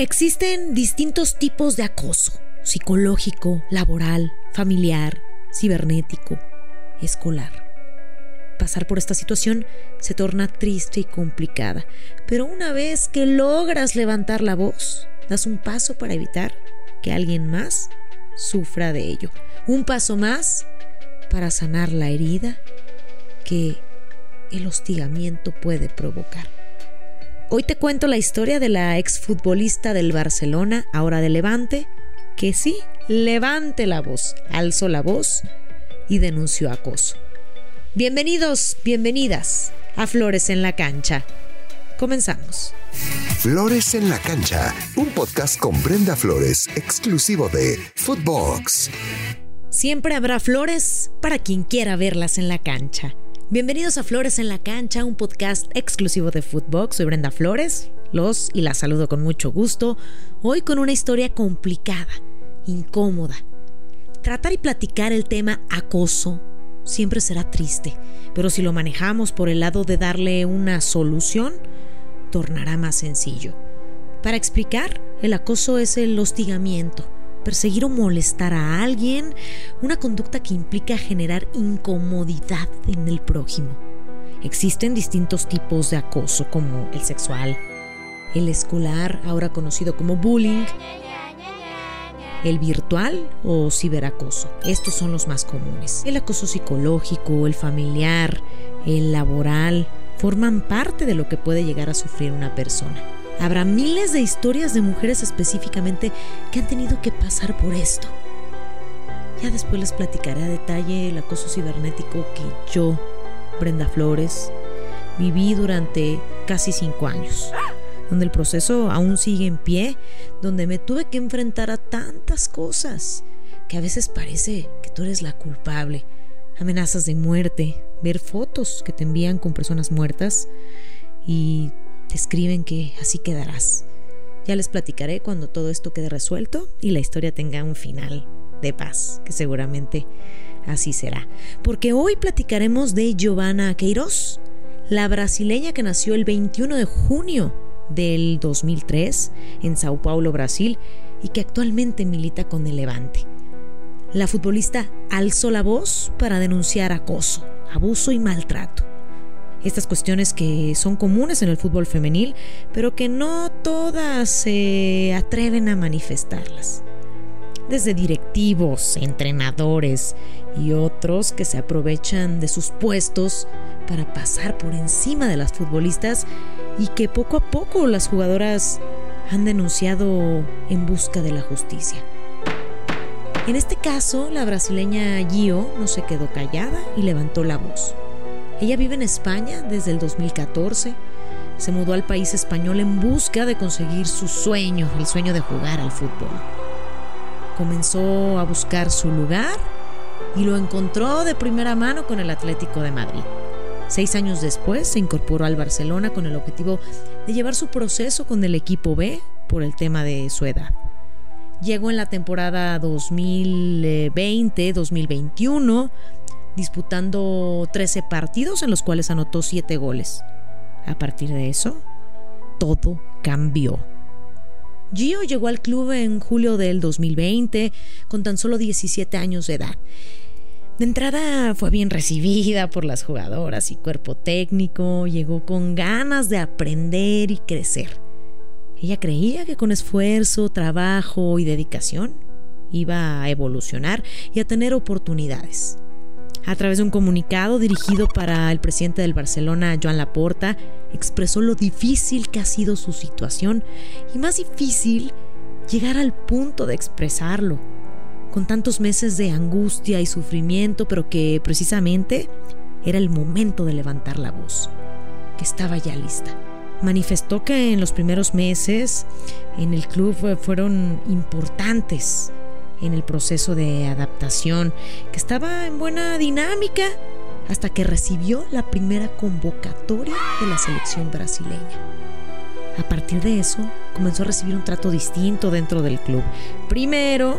Existen distintos tipos de acoso, psicológico, laboral, familiar, cibernético, escolar. Pasar por esta situación se torna triste y complicada, pero una vez que logras levantar la voz, das un paso para evitar que alguien más sufra de ello. Un paso más para sanar la herida que el hostigamiento puede provocar. Hoy te cuento la historia de la exfutbolista del Barcelona, ahora de Levante, que sí, levante la voz, alzó la voz y denunció acoso. Bienvenidos, bienvenidas a Flores en la Cancha. Comenzamos. Flores en la Cancha, un podcast con Brenda Flores, exclusivo de Footbox. Siempre habrá flores para quien quiera verlas en la cancha. Bienvenidos a Flores en la Cancha, un podcast exclusivo de Footbox. Soy Brenda Flores, los y la saludo con mucho gusto. Hoy con una historia complicada, incómoda. Tratar y platicar el tema acoso siempre será triste, pero si lo manejamos por el lado de darle una solución, tornará más sencillo. Para explicar, el acoso es el hostigamiento perseguir o molestar a alguien, una conducta que implica generar incomodidad en el prójimo. Existen distintos tipos de acoso como el sexual, el escolar, ahora conocido como bullying, el virtual o ciberacoso. Estos son los más comunes. El acoso psicológico, el familiar, el laboral, forman parte de lo que puede llegar a sufrir una persona. Habrá miles de historias de mujeres específicamente que han tenido que pasar por esto. Ya después les platicaré a detalle el acoso cibernético que yo, Brenda Flores, viví durante casi cinco años, donde el proceso aún sigue en pie, donde me tuve que enfrentar a tantas cosas que a veces parece que tú eres la culpable. Amenazas de muerte, ver fotos que te envían con personas muertas y te escriben que así quedarás. Ya les platicaré cuando todo esto quede resuelto y la historia tenga un final de paz, que seguramente así será. Porque hoy platicaremos de Giovanna Queiroz, la brasileña que nació el 21 de junio del 2003 en Sao Paulo, Brasil, y que actualmente milita con el Levante. La futbolista alzó la voz para denunciar acoso, abuso y maltrato estas cuestiones que son comunes en el fútbol femenil, pero que no todas se atreven a manifestarlas. Desde directivos, entrenadores y otros que se aprovechan de sus puestos para pasar por encima de las futbolistas y que poco a poco las jugadoras han denunciado en busca de la justicia. En este caso, la brasileña Gio no se quedó callada y levantó la voz. Ella vive en España desde el 2014. Se mudó al país español en busca de conseguir su sueño, el sueño de jugar al fútbol. Comenzó a buscar su lugar y lo encontró de primera mano con el Atlético de Madrid. Seis años después se incorporó al Barcelona con el objetivo de llevar su proceso con el equipo B por el tema de su edad. Llegó en la temporada 2020-2021 disputando 13 partidos en los cuales anotó 7 goles. A partir de eso, todo cambió. Gio llegó al club en julio del 2020 con tan solo 17 años de edad. De entrada fue bien recibida por las jugadoras y cuerpo técnico, llegó con ganas de aprender y crecer. Ella creía que con esfuerzo, trabajo y dedicación iba a evolucionar y a tener oportunidades a través de un comunicado dirigido para el presidente del Barcelona, Joan Laporta, expresó lo difícil que ha sido su situación y más difícil llegar al punto de expresarlo, con tantos meses de angustia y sufrimiento, pero que precisamente era el momento de levantar la voz, que estaba ya lista. Manifestó que en los primeros meses en el club fueron importantes en el proceso de adaptación, que estaba en buena dinámica hasta que recibió la primera convocatoria de la selección brasileña. A partir de eso, comenzó a recibir un trato distinto dentro del club. Primero,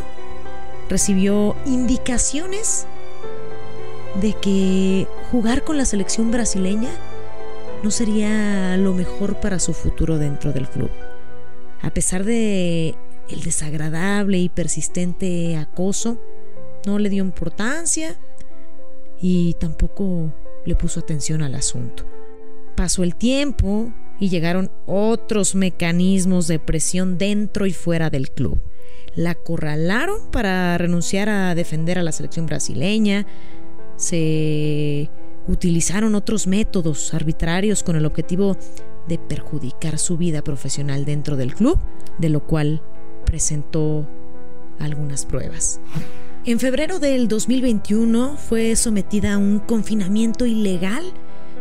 recibió indicaciones de que jugar con la selección brasileña no sería lo mejor para su futuro dentro del club. A pesar de el desagradable y persistente acoso, no le dio importancia y tampoco le puso atención al asunto. Pasó el tiempo y llegaron otros mecanismos de presión dentro y fuera del club. La acorralaron para renunciar a defender a la selección brasileña. Se utilizaron otros métodos arbitrarios con el objetivo de perjudicar su vida profesional dentro del club, de lo cual presentó algunas pruebas. En febrero del 2021 fue sometida a un confinamiento ilegal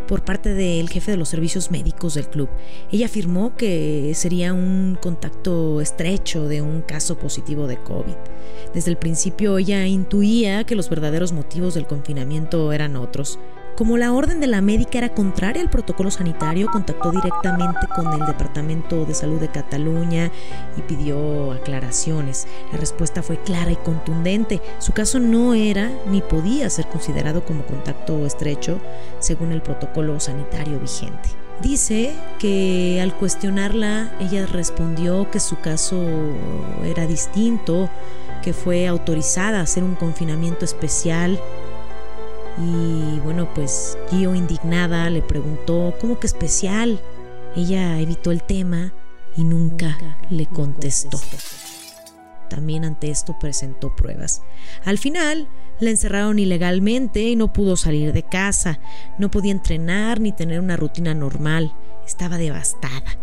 por parte del jefe de los servicios médicos del club. Ella afirmó que sería un contacto estrecho de un caso positivo de COVID. Desde el principio ella intuía que los verdaderos motivos del confinamiento eran otros. Como la orden de la médica era contraria al protocolo sanitario, contactó directamente con el Departamento de Salud de Cataluña y pidió aclaraciones. La respuesta fue clara y contundente. Su caso no era ni podía ser considerado como contacto estrecho según el protocolo sanitario vigente. Dice que al cuestionarla ella respondió que su caso era distinto, que fue autorizada a hacer un confinamiento especial y bueno, pues Gio indignada le preguntó, ¿cómo que especial? Ella evitó el tema y nunca, le contestó. También ante esto presentó pruebas. Al final, la encerraron ilegalmente y no pudo salir de casa. No podía entrenar ni tener una rutina normal. Estaba devastada.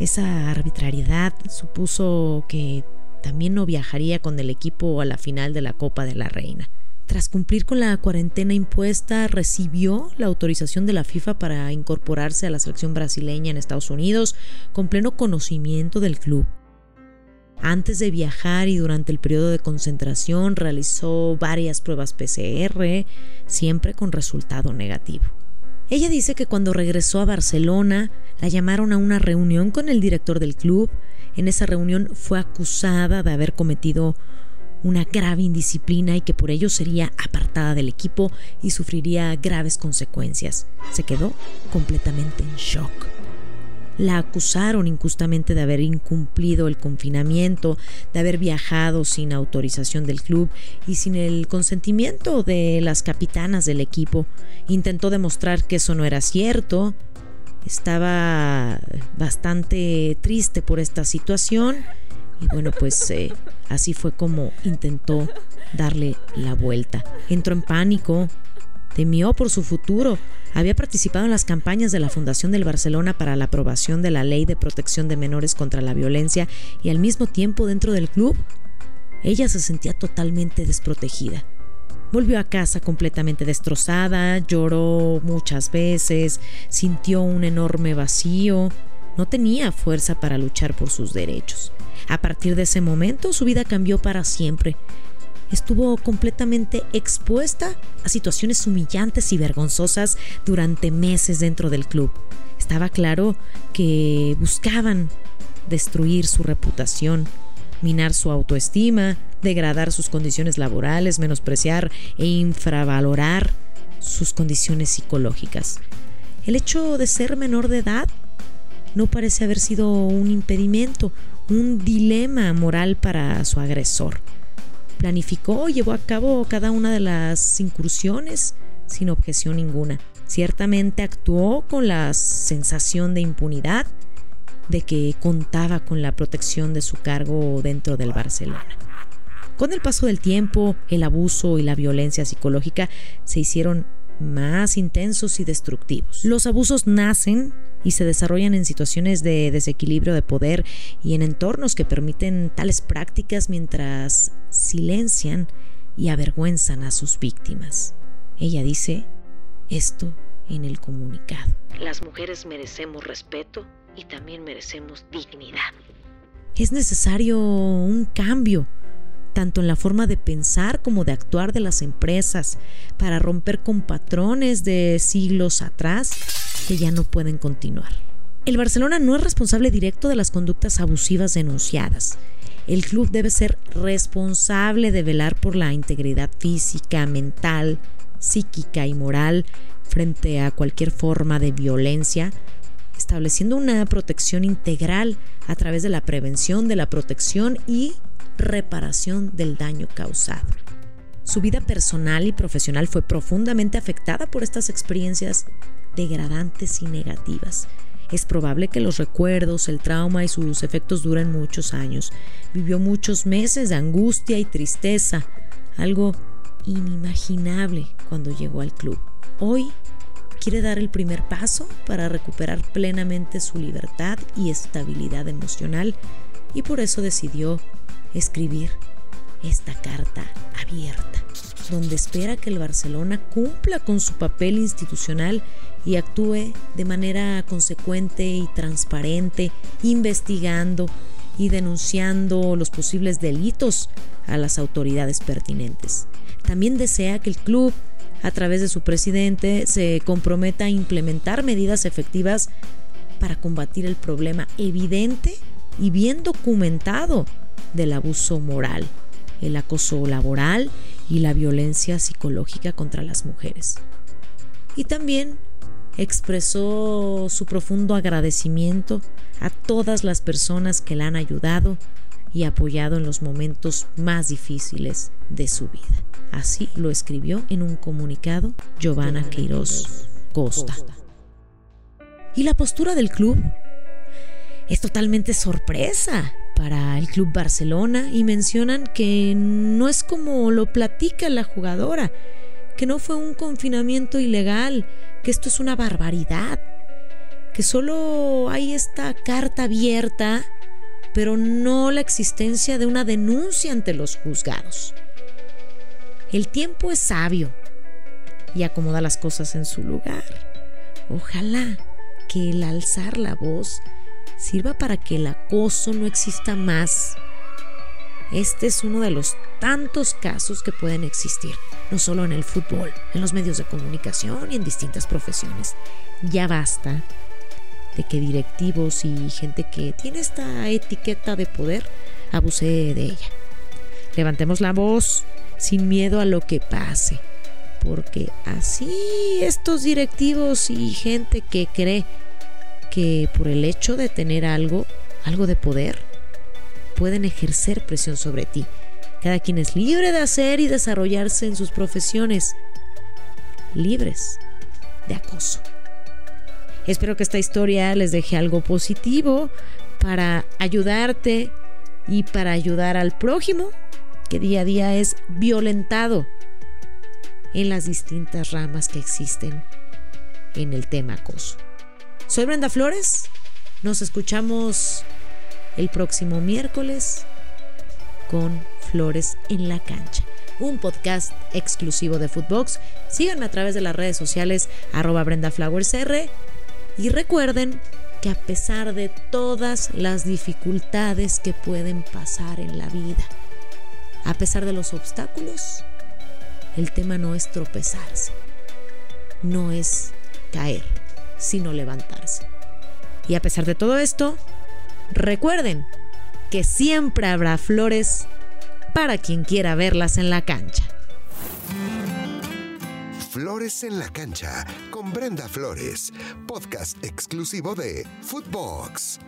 Esa arbitrariedad supuso que también no viajaría con el equipo a la final de la Copa de la Reina. Tras cumplir con la cuarentena impuesta, recibió la autorización de la FIFA para incorporarse a la selección brasileña en Estados Unidos con pleno conocimiento del club. Antes de viajar y durante el periodo de concentración realizó varias pruebas PCR, siempre con resultado negativo. Ella dice que cuando regresó a Barcelona la llamaron a una reunión con el director del club. En esa reunión fue acusada de haber cometido una grave indisciplina y que por ello sería apartada del equipo y sufriría graves consecuencias. Se quedó completamente en shock. La acusaron injustamente de haber incumplido el confinamiento, de haber viajado sin autorización del club y sin el consentimiento de las capitanas del equipo. Intentó demostrar que eso no era cierto. Estaba bastante triste por esta situación y bueno, pues eh, así fue como intentó darle la vuelta. Entró en pánico, temió por su futuro. Había participado en las campañas de la Fundación del Barcelona para la aprobación de la Ley de Protección de Menores contra la Violencia y al mismo tiempo dentro del club. Ella se sentía totalmente desprotegida. Volvió a casa completamente destrozada, lloró muchas veces, sintió un enorme vacío, no tenía fuerza para luchar por sus derechos. A partir de ese momento su vida cambió para siempre. Estuvo completamente expuesta a situaciones humillantes y vergonzosas durante meses dentro del club. Estaba claro que buscaban destruir su reputación, minar su autoestima, degradar sus condiciones laborales, menospreciar e infravalorar sus condiciones psicológicas. El hecho de ser menor de edad no parece haber sido un impedimento, un dilema moral para su agresor. Planificó y llevó a cabo cada una de las incursiones sin objeción ninguna. Ciertamente actuó con la sensación de impunidad de que contaba con la protección de su cargo dentro del Barcelona. Con el paso del tiempo, el abuso y la violencia psicológica se hicieron más intensos y destructivos. Los abusos nacen y se desarrollan en situaciones de desequilibrio de poder y en entornos que permiten tales prácticas mientras silencian y avergüenzan a sus víctimas. Ella dice esto en el comunicado. Las mujeres merecemos respeto y también merecemos dignidad. Es necesario un cambio tanto en la forma de pensar como de actuar de las empresas, para romper con patrones de siglos atrás que ya no pueden continuar. El Barcelona no es responsable directo de las conductas abusivas denunciadas. El club debe ser responsable de velar por la integridad física, mental, psíquica y moral frente a cualquier forma de violencia estableciendo una protección integral a través de la prevención, de la protección y reparación del daño causado. Su vida personal y profesional fue profundamente afectada por estas experiencias degradantes y negativas. Es probable que los recuerdos, el trauma y sus efectos duren muchos años. Vivió muchos meses de angustia y tristeza, algo inimaginable cuando llegó al club. Hoy quiere dar el primer paso para recuperar plenamente su libertad y estabilidad emocional y por eso decidió escribir esta carta abierta, donde espera que el Barcelona cumpla con su papel institucional y actúe de manera consecuente y transparente, investigando y denunciando los posibles delitos a las autoridades pertinentes. También desea que el club, a través de su presidente, se comprometa a implementar medidas efectivas para combatir el problema evidente y bien documentado del abuso moral, el acoso laboral y la violencia psicológica contra las mujeres. Y también expresó su profundo agradecimiento a todas las personas que la han ayudado y apoyado en los momentos más difíciles de su vida. Así lo escribió en un comunicado Giovanna Queiroz Costa. Y la postura del club es totalmente sorpresa para el Club Barcelona y mencionan que no es como lo platica la jugadora, que no fue un confinamiento ilegal, que esto es una barbaridad, que solo hay esta carta abierta, pero no la existencia de una denuncia ante los juzgados. El tiempo es sabio y acomoda las cosas en su lugar. Ojalá que el alzar la voz sirva para que el acoso no exista más. Este es uno de los tantos casos que pueden existir, no solo en el fútbol, en los medios de comunicación y en distintas profesiones. Ya basta de que directivos y gente que tiene esta etiqueta de poder abuse de ella. Levantemos la voz sin miedo a lo que pase, porque así estos directivos y gente que cree que por el hecho de tener algo, algo de poder, pueden ejercer presión sobre ti. Cada quien es libre de hacer y desarrollarse en sus profesiones, libres de acoso. Espero que esta historia les deje algo positivo para ayudarte y para ayudar al prójimo que día a día es violentado en las distintas ramas que existen en el tema acoso. Soy Brenda Flores. Nos escuchamos el próximo miércoles con Flores en la cancha, un podcast exclusivo de Footbox. Síganme a través de las redes sociales arroba BrendaFlowersR y recuerden que a pesar de todas las dificultades que pueden pasar en la vida, a pesar de los obstáculos, el tema no es tropezarse, no es caer sino levantarse. Y a pesar de todo esto, recuerden que siempre habrá flores para quien quiera verlas en la cancha. Flores en la cancha con Brenda Flores, podcast exclusivo de Footbox.